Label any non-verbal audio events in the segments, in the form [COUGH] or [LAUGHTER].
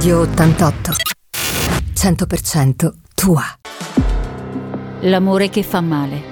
Radio 88. 100% tua. L'amore che fa male.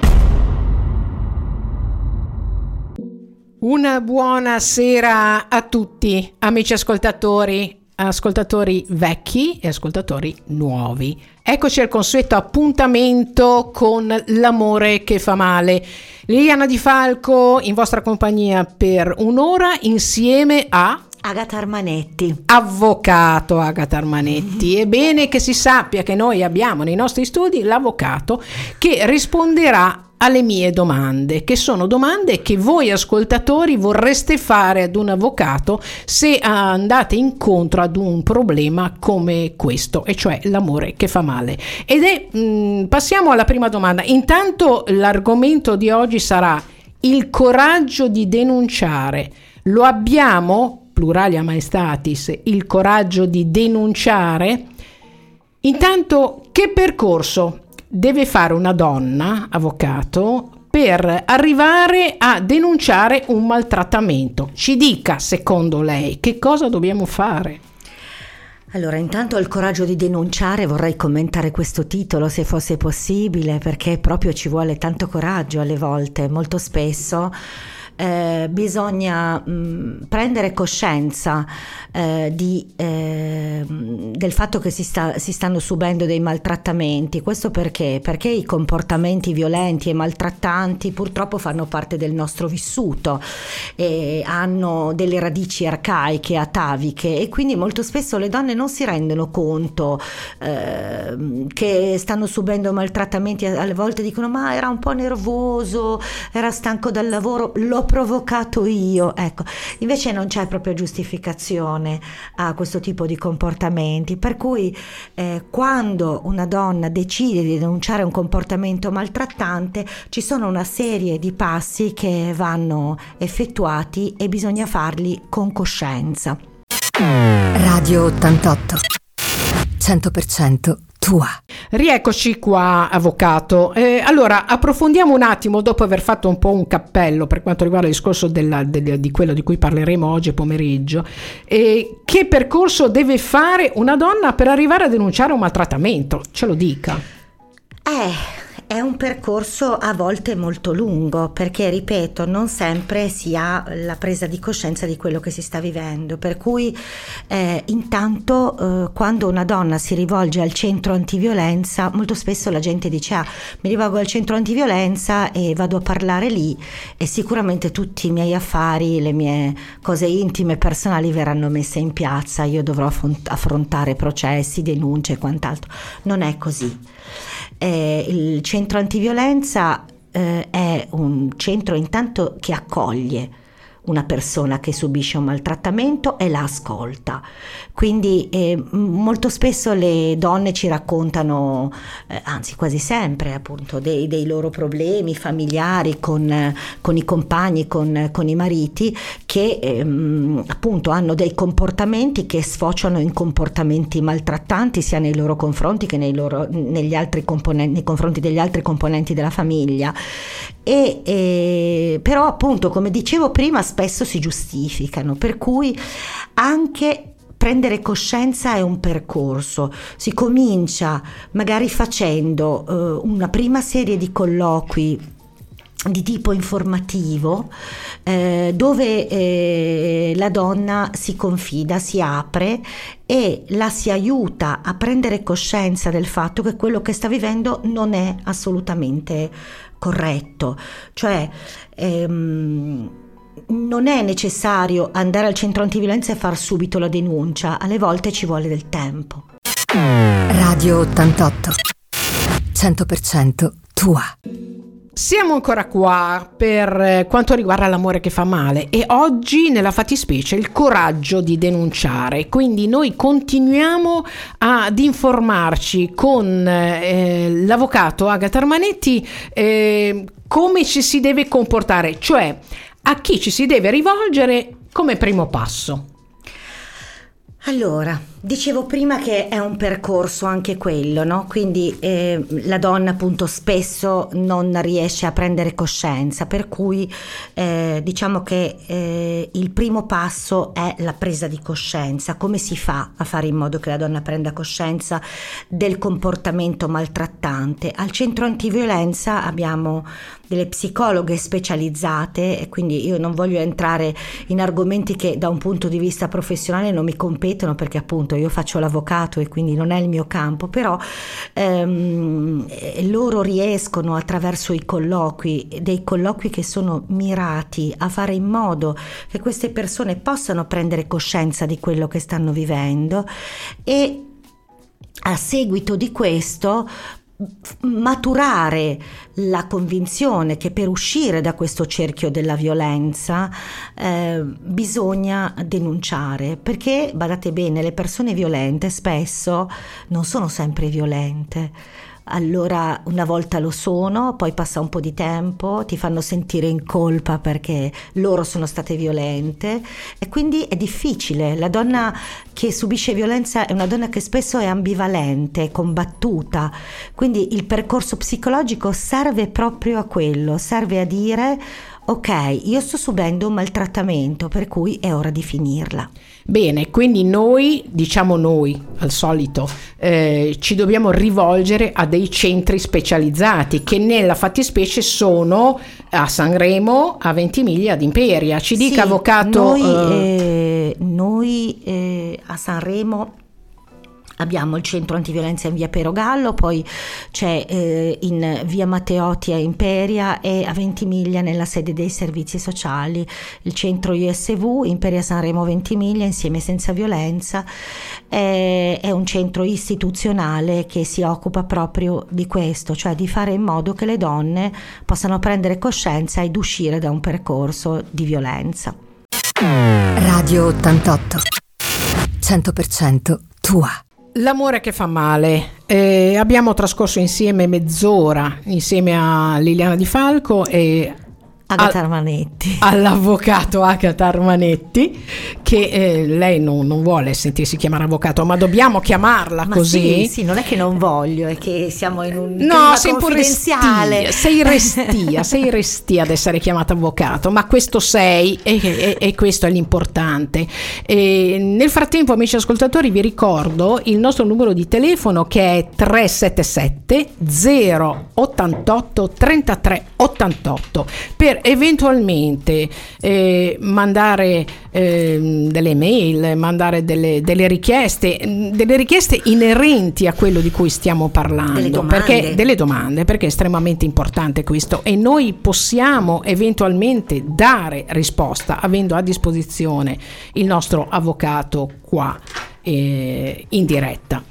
Una buona sera a tutti, amici ascoltatori, ascoltatori vecchi e ascoltatori nuovi. Eccoci al consueto appuntamento con l'amore che fa male. Liliana Di Falco in vostra compagnia per un'ora insieme a Agata Armanetti. Avvocato Agata Armanetti. È bene che si sappia che noi abbiamo nei nostri studi l'avvocato che risponderà alle mie domande, che sono domande che voi ascoltatori vorreste fare ad un avvocato se andate incontro ad un problema come questo, e cioè l'amore che fa male. Ed è, mh, mm, passiamo alla prima domanda. Intanto l'argomento di oggi sarà il coraggio di denunciare. Lo abbiamo? Pluralia maestatis, il coraggio di denunciare, intanto che percorso deve fare una donna, avvocato, per arrivare a denunciare un maltrattamento? Ci dica, secondo lei, che cosa dobbiamo fare? Allora, intanto il coraggio di denunciare, vorrei commentare questo titolo se fosse possibile, perché proprio ci vuole tanto coraggio alle volte, molto spesso eh, bisogna mh, mm, prendere coscienza eh, di, eh, del fatto che si, sta, si, stanno subendo dei maltrattamenti. Questo perché? Perché i comportamenti violenti e maltrattanti purtroppo fanno parte del nostro vissuto e hanno delle radici arcaiche, ataviche e quindi molto spesso le donne non si rendono conto eh, che stanno subendo maltrattamenti, alle volte dicono ma era un po' nervoso, era stanco dal lavoro, l'ho provocato io. Ecco, invece non c'è proprio giustificazione a questo tipo di comportamenti, per cui eh, quando una donna decide di denunciare un comportamento maltrattante ci sono una serie di passi che vanno effettuati e bisogna farli con coscienza. Radio 88 100% tua. Rieccoci qua, avvocato. Eh, allora, approfondiamo un attimo, dopo aver fatto un po' un cappello per quanto riguarda il discorso della, del, di quello di cui parleremo oggi pomeriggio. Eh, che percorso deve fare una donna per arrivare a denunciare un maltrattamento? Ce lo dica. Eh è un percorso a volte molto lungo perché, ripeto, non sempre si ha la presa di coscienza di quello che si sta vivendo. Per cui eh, intanto eh, quando una donna si rivolge al centro antiviolenza, molto spesso la gente dice ah, mi rivolgo al centro antiviolenza e vado a parlare lì e sicuramente tutti i miei affari, le mie cose intime e personali verranno messe in piazza, io dovrò affrontare processi, denunce e quant'altro. Non è così. Eh, il centro antiviolenza eh, è un centro intanto che accoglie una persona che subisce un maltrattamento e la ascolta. Quindi eh, molto spesso le donne ci raccontano, eh, anzi quasi sempre appunto, dei, dei loro problemi familiari con, con i compagni, con, con, i mariti, che ehm, appunto hanno dei comportamenti che sfociano in comportamenti maltrattanti sia nei loro confronti che nei, loro, negli altri componenti, nei confronti degli altri componenti della famiglia. E, e, però appunto come dicevo prima spesso si giustificano, per cui anche prendere coscienza è un percorso, si comincia magari facendo eh, una prima serie di colloqui di tipo informativo eh, dove eh, la donna si confida, si apre e la si aiuta a prendere coscienza del fatto che quello che sta vivendo non è assolutamente corretto, cioè ehm, non è necessario andare al centro antiviolenza e far subito la denuncia, alle volte ci vuole del tempo. Radio 88 100% tua. Siamo ancora qua per quanto riguarda l'amore che fa male e oggi nella fattispecie il coraggio di denunciare. Quindi noi continuiamo ad informarci con eh, l'avvocato Agata Armanetti eh, come ci si deve comportare, cioè a chi ci si deve rivolgere come primo passo. Allora, Dicevo prima che è un percorso anche quello, no? quindi eh, la donna appunto spesso non riesce a prendere coscienza, per cui eh, diciamo che eh, il primo passo è la presa di coscienza, come si fa a fare in modo che la donna prenda coscienza del comportamento maltrattante. Al centro antiviolenza abbiamo delle psicologhe specializzate e quindi io non voglio entrare in argomenti che da un punto di vista professionale non mi competono perché appunto io faccio l'avvocato e quindi non è il mio campo, però ehm, loro riescono attraverso i colloqui, dei colloqui che sono mirati a fare in modo che queste persone possano prendere coscienza di quello che stanno vivendo e a seguito di questo maturare la convinzione che per uscire da questo cerchio della violenza eh, bisogna denunciare perché badate bene le persone violente spesso non sono sempre violente allora una volta lo sono, poi passa un po' di tempo, ti fanno sentire in colpa perché loro sono state violente e quindi è difficile. La donna che subisce violenza è una donna che spesso è ambivalente, è combattuta, quindi il percorso psicologico serve proprio a quello, serve a dire ok, io sto subendo un maltrattamento per cui è ora di finirla. Bene, quindi noi, diciamo noi al solito, eh, ci dobbiamo rivolgere a dei centri specializzati che nella fattispecie sono a Sanremo, a Ventimiglia, ad Imperia. Ci dica, sì, avvocato. Noi, eh... Eh, noi eh, a Sanremo abbiamo il centro antiviolenza in via Perogallo, poi c'è eh, in via Matteotti a Imperia e a Ventimiglia nella sede dei servizi sociali, il centro ISV Imperia Sanremo Ventimiglia insieme senza violenza è, è un centro istituzionale che si occupa proprio di questo, cioè di fare in modo che le donne possano prendere coscienza ed uscire da un percorso di violenza. Radio 88 100% tua. L'amore che fa male. Eh, abbiamo trascorso insieme mezz'ora insieme a Liliana Di Falco e Agata Armanetti. [LAUGHS] All'avvocato Agata Armanetti, che eh, lei non, non, vuole sentirsi chiamare avvocato, ma dobbiamo chiamarla ma così. Sì, sì, non è che non voglio, è che siamo in un no, sei po' restia, sei [LAUGHS] restia, sei restia ad essere chiamata avvocato, ma questo sei e, e, e questo è l'importante. E nel frattempo, amici ascoltatori, vi ricordo il nostro numero di telefono che è 377 088 33 88 per eventualmente eh, mandare eh, delle mail, mandare delle, delle, richieste, delle richieste inerenti a quello di cui stiamo parlando, delle domande. Perché, delle domande, perché è estremamente importante questo e noi possiamo eventualmente dare risposta avendo a disposizione il nostro avvocato qua eh, in diretta.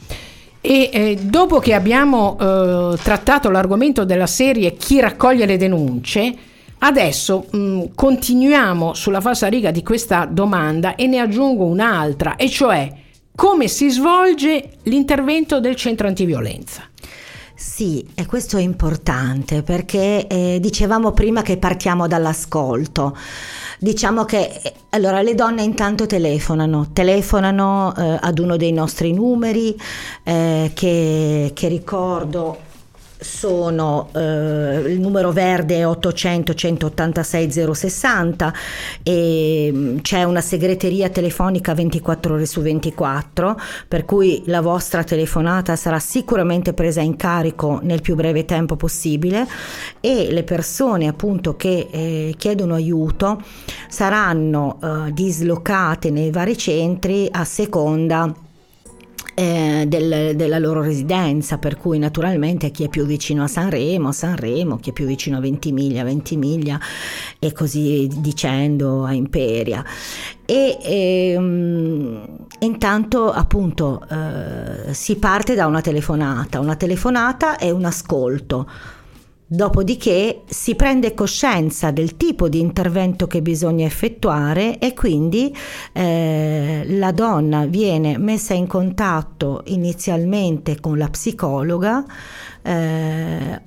E eh, dopo che abbiamo eh, trattato l'argomento della serie Chi raccoglie le denunce, Adesso mh, mm, continuiamo sulla falsa riga di questa domanda e ne aggiungo un'altra, e cioè come si svolge l'intervento del centro antiviolenza? Sì, e questo è importante perché eh, dicevamo prima che partiamo dall'ascolto. Diciamo che eh, allora le donne intanto telefonano, telefonano eh, ad uno dei nostri numeri eh, che, che ricordo sono eh, il numero verde 800 186 060 e mm, c'è una segreteria telefonica 24 ore su 24 per cui la vostra telefonata sarà sicuramente presa in carico nel più breve tempo possibile e le persone appunto che eh, chiedono aiuto saranno eh, dislocate nei vari centri a seconda eh, del, della loro residenza, per cui naturalmente chi è più vicino a Sanremo, Sanremo, chi è più vicino a Ventimiglia, Ventimiglia e così dicendo a Imperia. E ehm, intanto appunto eh, si parte da una telefonata, una telefonata è un ascolto Dopodiché si prende coscienza del tipo di intervento che bisogna effettuare e quindi eh, la donna viene messa in contatto inizialmente con la psicologa eh,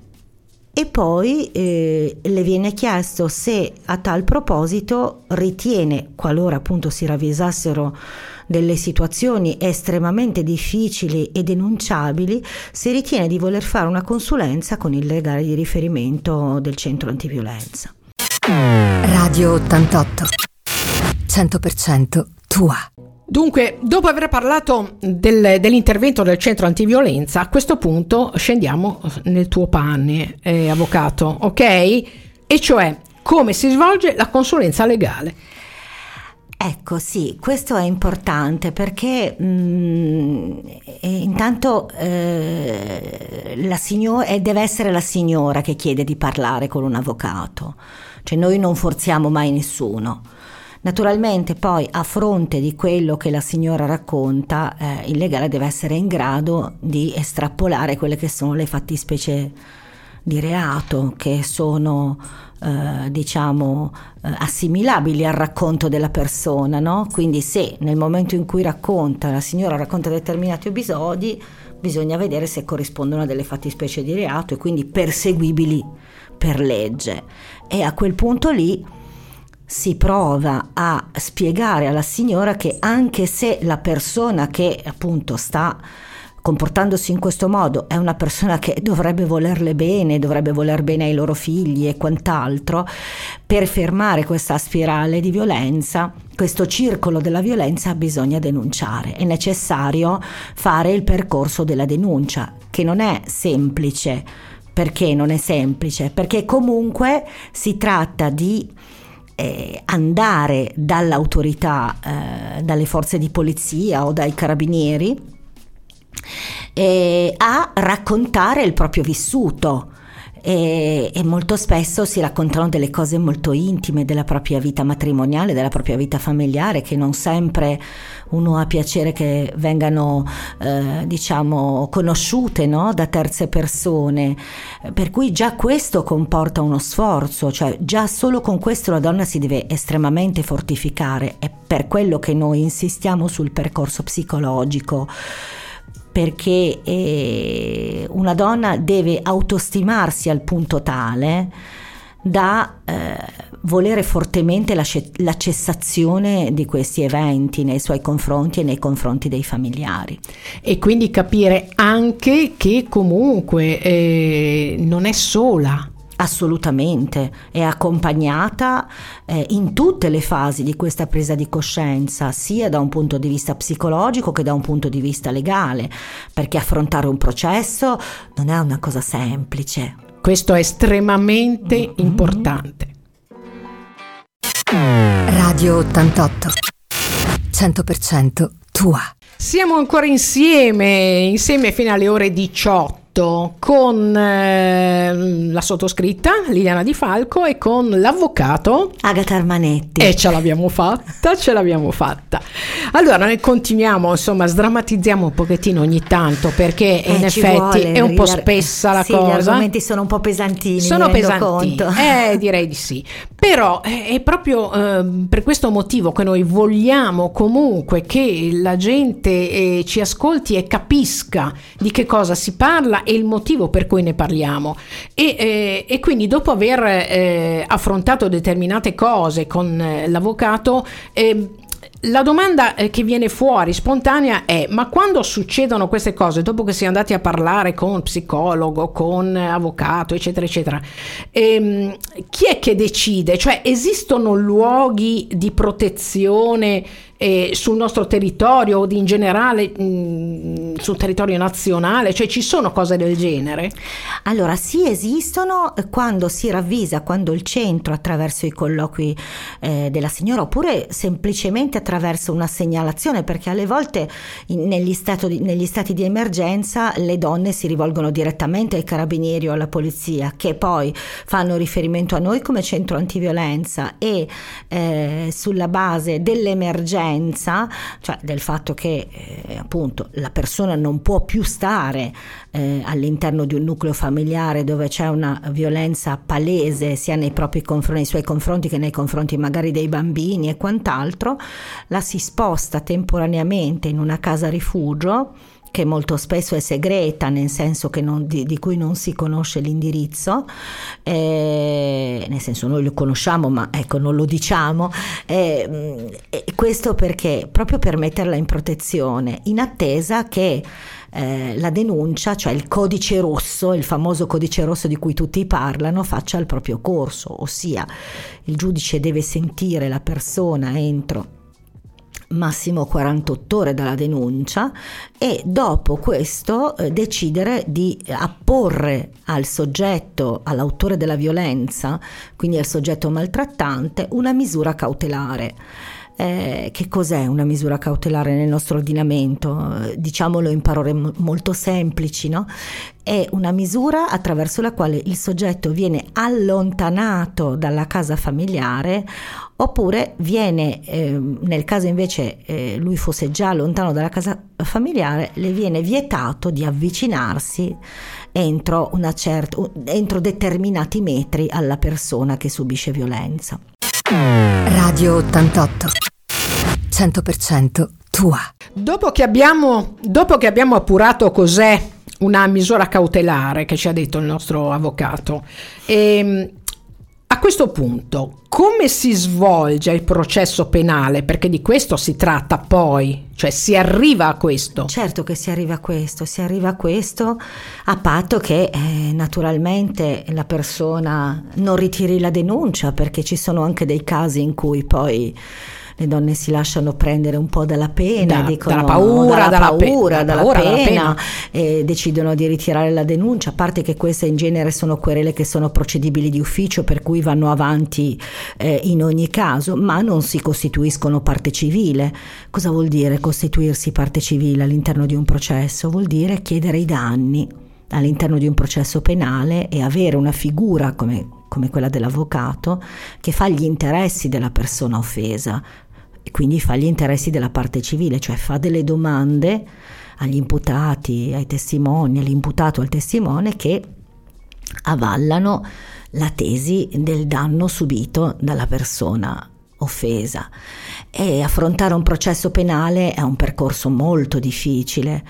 e poi eh, le viene chiesto se a tal proposito ritiene, qualora appunto si ravvisassero delle situazioni estremamente difficili e denunciabili, si ritiene di voler fare una consulenza con il legale di riferimento del centro antiviolenza. Radio 88 100% tua. Dunque, dopo aver parlato del, dell'intervento del centro antiviolenza, a questo punto scendiamo nel tuo pane, eh, avvocato, ok? E cioè come si svolge la consulenza legale. Ecco, sì, questo è importante perché mh, mm, intanto eh, la signora, eh, deve essere la signora che chiede di parlare con un avvocato, cioè noi non forziamo mai nessuno. Naturalmente poi a fronte di quello che la signora racconta, eh, il legale deve essere in grado di estrapolare quelle che sono le fattispecie di reato che sono eh, diciamo eh, assimilabili al racconto della persona, no? Quindi se nel momento in cui racconta, la signora racconta determinati episodi, bisogna vedere se corrispondono a delle fattispecie di reato e quindi perseguibili per legge. E a quel punto lì si prova a spiegare alla signora che anche se la persona che appunto sta comportandosi in questo modo è una persona che dovrebbe volerle bene, dovrebbe voler bene ai loro figli e quant'altro, per fermare questa spirale di violenza, questo circolo della violenza bisogna denunciare. È necessario fare il percorso della denuncia, che non è semplice. Perché non è semplice? Perché comunque si tratta di eh, andare dall'autorità, eh, dalle forze di polizia o dai carabinieri eh, a raccontare il proprio vissuto e, e, molto spesso si raccontano delle cose molto intime della propria vita matrimoniale, della propria vita familiare, che non sempre uno ha piacere che vengano, eh, diciamo, conosciute no? da terze persone. Per cui già questo comporta uno sforzo, cioè già solo con questo la donna si deve estremamente fortificare. È per quello che noi insistiamo sul percorso psicologico perché eh, una donna deve autostimarsi al punto tale da eh, volere fortemente la, la, cessazione di questi eventi nei suoi confronti e nei confronti dei familiari. E quindi capire anche che comunque eh, non è sola Assolutamente, è accompagnata eh, in tutte le fasi di questa presa di coscienza, sia da un punto di vista psicologico che da un punto di vista legale, perché affrontare un processo non è una cosa semplice. Questo è estremamente mm-hmm. importante. Radio 88 100% tua. Siamo ancora insieme, insieme fino alle ore 18 con eh, la sottoscritta Liliana Di Falco e con l'avvocato Agata Armanetti. E ce l'abbiamo fatta, ce l'abbiamo fatta. Allora, noi continuiamo, insomma, sdrammatizziamo un pochettino ogni tanto perché eh, in effetti vuole, è un po' spessa la sì, cosa. Gli argomenti sono un po' pesantini. Sono pesantini, eh, direi di sì. Però eh, è proprio eh, per questo motivo che noi vogliamo comunque che la gente eh, ci ascolti e capisca di che cosa si parla e il motivo per cui ne parliamo. E, eh, e quindi dopo aver eh, affrontato determinate cose con eh, l'avvocato, eh, la domanda eh, che viene fuori spontanea è: ma quando succedono queste cose, dopo che si è andati a parlare con psicologo, con avvocato, eccetera, eccetera, ehm, chi è che decide? Cioè, esistono luoghi di protezione? Eh, sul nostro territorio o in generale mh, mm, sul territorio nazionale? Cioè ci sono cose del genere? Allora sì esistono quando si ravvisa, quando il centro attraverso i colloqui eh, della signora oppure semplicemente attraverso una segnalazione perché alle volte in, negli, di, negli stati di emergenza le donne si rivolgono direttamente ai carabinieri o alla polizia che poi fanno riferimento a noi come centro antiviolenza e eh, sulla base dell'emergenza violenza, cioè del fatto che eh, appunto la persona non può più stare eh, all'interno di un nucleo familiare dove c'è una violenza palese sia nei propri confronti, nei suoi confronti che nei confronti magari dei bambini e quant'altro, la si sposta temporaneamente in una casa rifugio che molto spesso è segreta, nel senso non, di, di, cui non si conosce l'indirizzo, eh, nel senso noi lo conosciamo ma ecco non lo diciamo, eh, questo perché proprio per metterla in protezione, in attesa che eh, la denuncia, cioè il codice rosso, il famoso codice rosso di cui tutti parlano, faccia il proprio corso, ossia il giudice deve sentire la persona entro massimo 48 ore dalla denuncia e dopo questo eh, decidere di apporre al soggetto, all'autore della violenza, quindi al soggetto maltrattante, una misura cautelare. Eh, che cos'è una misura cautelare nel nostro ordinamento? Eh, diciamolo in parole m- molto semplici, no? È una misura attraverso la quale il soggetto viene allontanato dalla casa familiare oppure viene, eh, nel caso invece eh, lui fosse già lontano dalla casa familiare, le viene vietato di avvicinarsi entro, certa, entro determinati metri alla persona che subisce violenza. Radio 88 100% tua. Dopo che abbiamo, dopo che abbiamo appurato cos'è una misura cautelare che ci ha detto il nostro avvocato, ehm, a questo punto, come si svolge il processo penale? Perché di questo si tratta poi, cioè si arriva a questo. Certo che si arriva a questo, si arriva a questo a patto che eh, naturalmente la persona non ritiri la denuncia, perché ci sono anche dei casi in cui poi le donne si lasciano prendere un po' dalla pena, da, dicono, dalla paura, dalla, dalla paura, pe- dalla, paura pena, dalla pena, e decidono di ritirare la denuncia, a parte che queste in genere sono querele che sono procedibili di ufficio, per cui vanno avanti eh, in ogni caso, ma non si costituiscono parte civile. Cosa vuol dire costituirsi parte civile all'interno di un processo? Vuol dire chiedere i danni all'interno di un processo penale e avere una figura come, come quella dell'avvocato che fa gli interessi della persona offesa, e quindi fa gli interessi della parte civile, cioè fa delle domande agli imputati, ai testimoni, all'imputato, al testimone che avallano la tesi del danno subito dalla persona offesa. E affrontare un processo penale è un percorso molto difficile.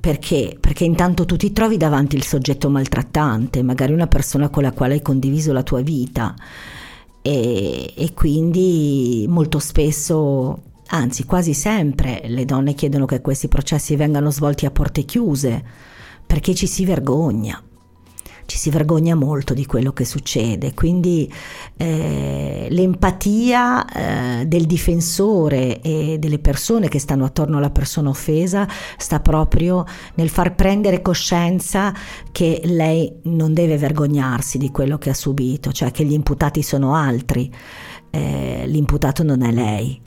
Perché? Perché intanto tu ti trovi davanti il soggetto maltrattante, magari una persona con la quale hai condiviso la tua vita e, e quindi molto spesso Anzi, quasi sempre le donne chiedono che questi processi vengano svolti a porte chiuse perché ci si vergogna ci si vergogna molto di quello che succede, quindi eh, l'empatia eh, del difensore e delle persone che stanno attorno alla persona offesa sta proprio nel far prendere coscienza che lei non deve vergognarsi di quello che ha subito, cioè che gli imputati sono altri, eh, l'imputato non è lei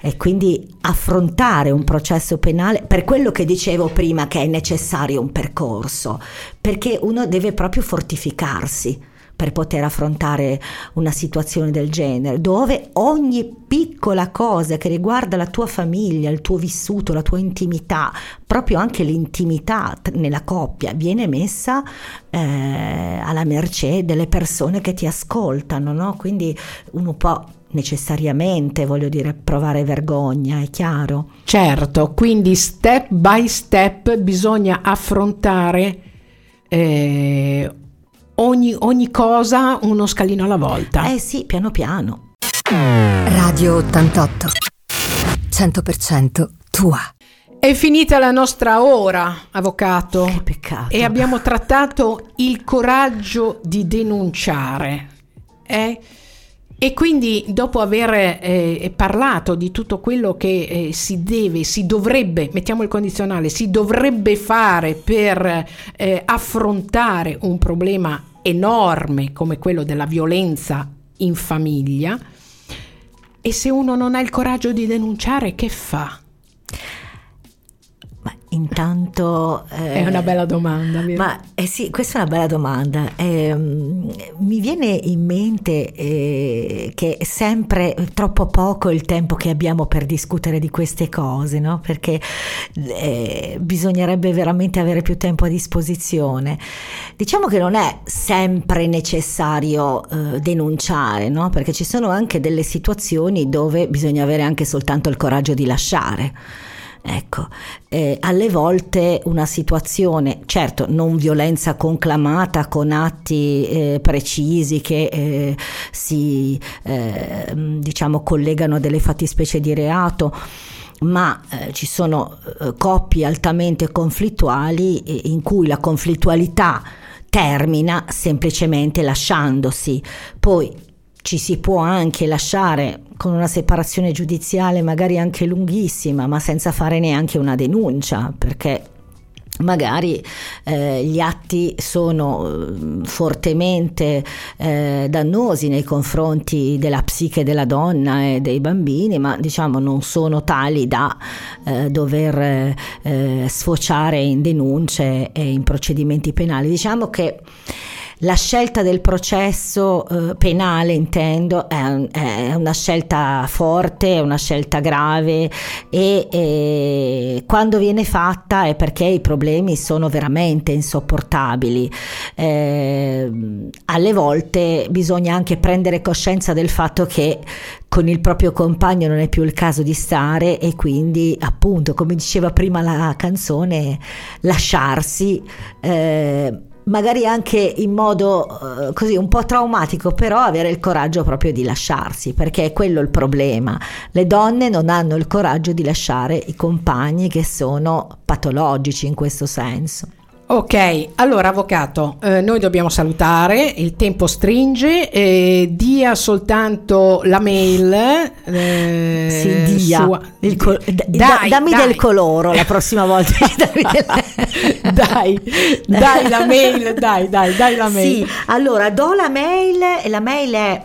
e quindi affrontare un processo penale per quello che dicevo prima che è necessario un percorso, perché uno deve proprio fortificarsi per poter affrontare una situazione del genere, dove ogni piccola cosa che riguarda la tua famiglia, il tuo vissuto, la tua intimità, proprio anche l'intimità nella coppia, viene messa eh, alla mercé delle persone che ti ascoltano, no? Quindi uno può necessariamente, voglio dire, provare vergogna, è chiaro. Certo, quindi step by step bisogna affrontare eh, ogni, ogni cosa uno scalino alla volta. Eh sì, piano piano. Radio 88 100% tua. È finita la nostra ora, avvocato. Che peccato. E abbiamo trattato il coraggio di denunciare. Eh? E quindi dopo aver eh, parlato di tutto quello che eh, si deve, si dovrebbe, mettiamo il condizionale, si dovrebbe fare per eh, affrontare un problema enorme come quello della violenza in famiglia, e se uno non ha il coraggio di denunciare, che fa? Intanto... Eh, è una bella domanda. Vero? Ma eh sì, questa è una bella domanda. Eh, mi viene in mente eh, che è sempre troppo poco il tempo che abbiamo per discutere di queste cose, no? Perché eh, bisognerebbe veramente avere più tempo a disposizione. Diciamo che non è sempre necessario eh, denunciare, no? Perché ci sono anche delle situazioni dove bisogna avere anche soltanto il coraggio di lasciare. Ecco, eh, alle volte una situazione, certo non violenza conclamata con atti eh, precisi che eh, si eh, diciamo collegano a delle fattispecie di reato, ma eh, ci sono eh, coppie altamente conflittuali eh, in cui la conflittualità termina semplicemente lasciandosi. Poi ci si può anche lasciare con una separazione giudiziale magari anche lunghissima, ma senza fare neanche una denuncia, perché magari eh, gli atti sono eh, fortemente eh, dannosi nei confronti della psiche della donna e dei bambini, ma diciamo non sono tali da eh, dover eh, sfociare in denunce e in procedimenti penali. Diciamo che la scelta del processo eh, penale, intendo, è, è, una scelta forte, è una scelta grave e, e, quando viene fatta è perché i problemi sono veramente insopportabili. Eh, alle volte bisogna anche prendere coscienza del fatto che con il proprio compagno non è più il caso di stare e quindi appunto come diceva prima la canzone lasciarsi eh, magari anche in modo uh, così un po' traumatico, però avere il coraggio proprio di lasciarsi, perché è quello il problema. Le donne non hanno il coraggio di lasciare i compagni che sono patologici in questo senso. Ok, allora avvocato, eh, noi dobbiamo salutare, il tempo stringe, eh, dia soltanto la mail. Eh, sì, dia. Sua, il col- d- dai, dammi dai. del coloro la prossima volta. [LAUGHS] dai, dai la mail, dai, dai, dai la mail. Sì, allora do la mail e la mail è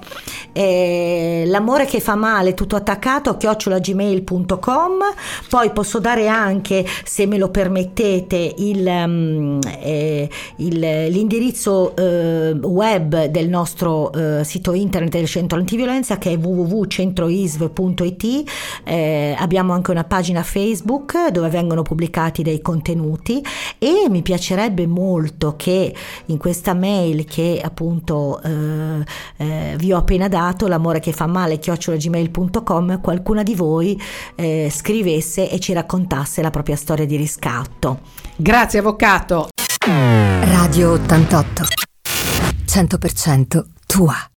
eh, l'amore che fa male tutto attaccato chiocciolagmail.com poi posso dare anche se me lo permettete il, um, eh, il, l'indirizzo eh, web del nostro eh, sito internet del centro antiviolenza che è www.centroisv.it eh, abbiamo anche una pagina facebook dove vengono pubblicati dei contenuti. E mi piacerebbe molto che in questa mail che appunto eh, vi ho appena dato dato l'amore che fa male chiocciolagmail.com qualcuna di voi eh, scrivesse e ci raccontasse la propria storia di riscatto. Grazie avvocato. Radio 88 100% tua.